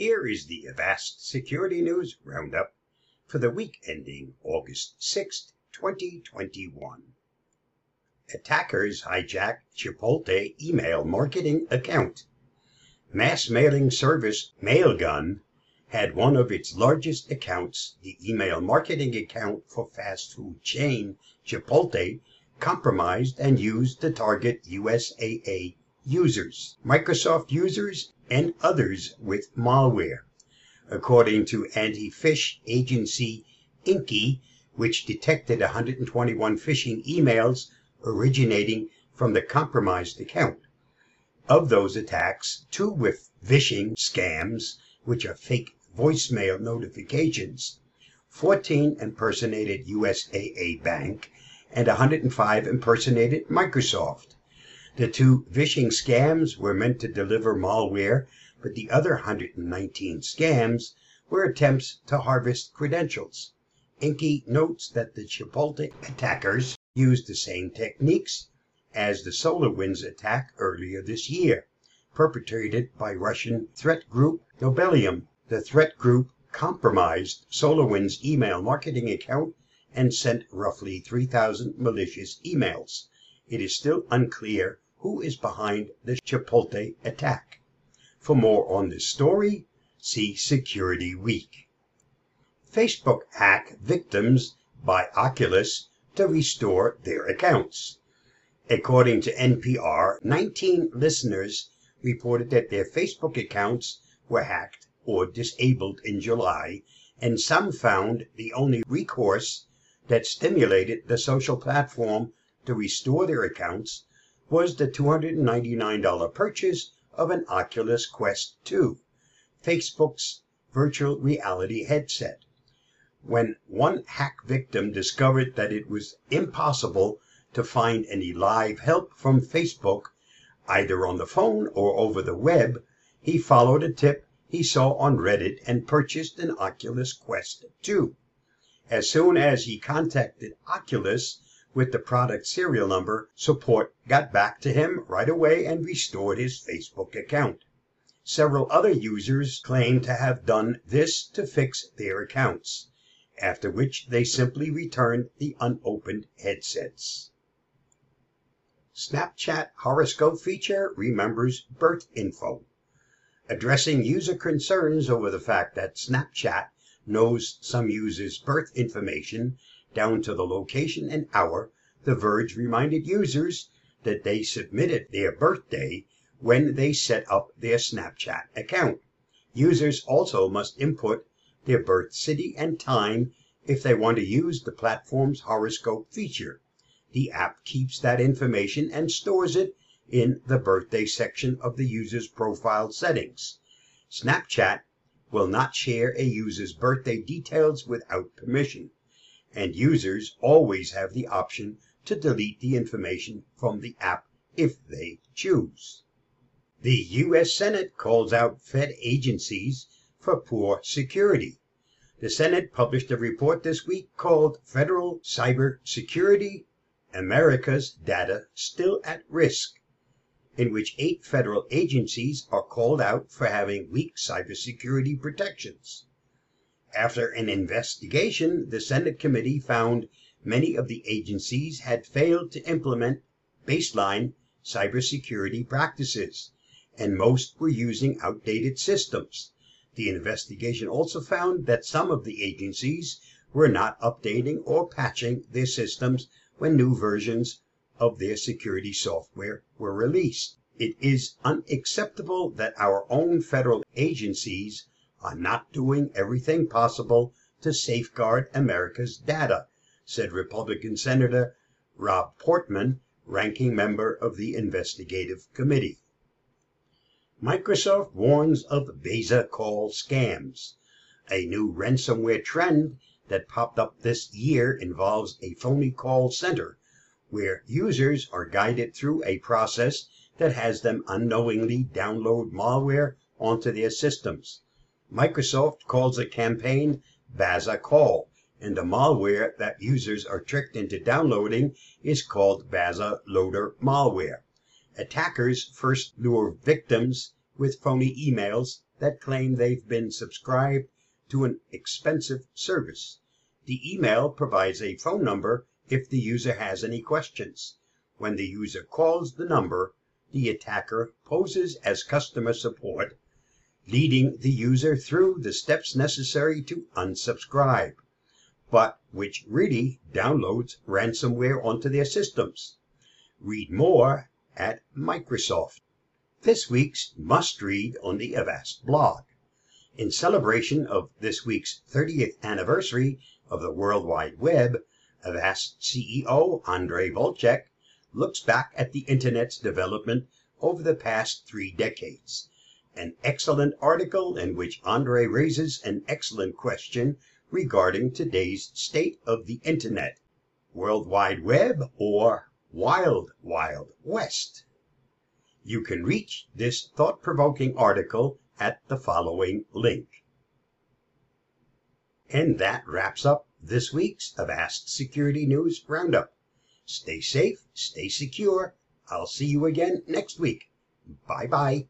Here is the Avast Security News Roundup for the week ending August 6, 2021. Attackers hijack Chipotle email marketing account. Mass mailing service Mailgun had one of its largest accounts, the email marketing account for fast food chain Chipotle, compromised and used to target USAA users, Microsoft users, and others with malware. According to anti phish agency Inky, which detected 121 phishing emails originating from the compromised account. Of those attacks, two were phishing scams, which are fake voicemail notifications. 14 impersonated USAA Bank, and 105 impersonated Microsoft. The two phishing scams were meant to deliver malware, but the other 119 scams were attempts to harvest credentials. Inky notes that the Chipotle attackers used the same techniques as the SolarWinds attack earlier this year, perpetrated by Russian threat group Nobelium. The threat group compromised SolarWinds' email marketing account and sent roughly 3,000 malicious emails. It is still unclear who is behind the Chipotle attack. For more on this story, see Security Week. Facebook hack victims buy Oculus to restore their accounts. According to NPR, 19 listeners reported that their Facebook accounts were hacked or disabled in July, and some found the only recourse that stimulated the social platform to restore their accounts was the $299 purchase of an Oculus Quest 2, Facebook's virtual reality headset. When one hack victim discovered that it was impossible to find any live help from Facebook, either on the phone or over the web, he followed a tip he saw on Reddit and purchased an Oculus Quest 2. As soon as he contacted Oculus, with the product serial number, support got back to him right away and restored his Facebook account. Several other users claim to have done this to fix their accounts, after which they simply returned the unopened headsets. Snapchat horoscope feature remembers birth info. Addressing user concerns over the fact that Snapchat knows some users' birth information down to the location and hour, The Verge reminded users that they submitted their birthday when they set up their Snapchat account. Users also must input their birth city and time if they want to use the platform's horoscope feature. The app keeps that information and stores it in the birthday section of the user's profile settings. Snapchat will not share a user's birthday details without permission and users always have the option to delete the information from the app if they choose. The U.S. Senate calls out Fed agencies for poor security. The Senate published a report this week called Federal Cyber Security America's Data Still at Risk, in which eight federal agencies are called out for having weak cybersecurity protections. After an investigation, the Senate committee found many of the agencies had failed to implement baseline cybersecurity practices, and most were using outdated systems. The investigation also found that some of the agencies were not updating or patching their systems when new versions of their security software were released. It is unacceptable that our own federal agencies are not doing everything possible to safeguard America's data, said Republican Senator Rob Portman, ranking member of the investigative committee. Microsoft warns of Baza Call scams. A new ransomware trend that popped up this year involves a phony call center where users are guided through a process that has them unknowingly download malware onto their systems. Microsoft calls the campaign Baza Call, and the malware that users are tricked into downloading is called Baza Loader malware. Attackers first lure victims with phony emails that claim they've been subscribed to an expensive service. The email provides a phone number if the user has any questions. When the user calls the number, the attacker poses as customer support, leading the user through the steps necessary to unsubscribe, but which really downloads ransomware onto their systems. Read more at Microsoft. This week's must read on the Avast blog. In celebration of this week's 30th anniversary of the World Wide Web, Avast CEO Ondrej Vlcek looks back at the Internet's development over the past three decades. An excellent article in which Ondrej raises an excellent question regarding today's state of the Internet. World Wide Web or Wild Wild West? You can reach this thought provoking article at the following link. And that wraps up this week's Avast Security News Roundup. Stay safe, stay secure. I'll see you again next week. Bye bye.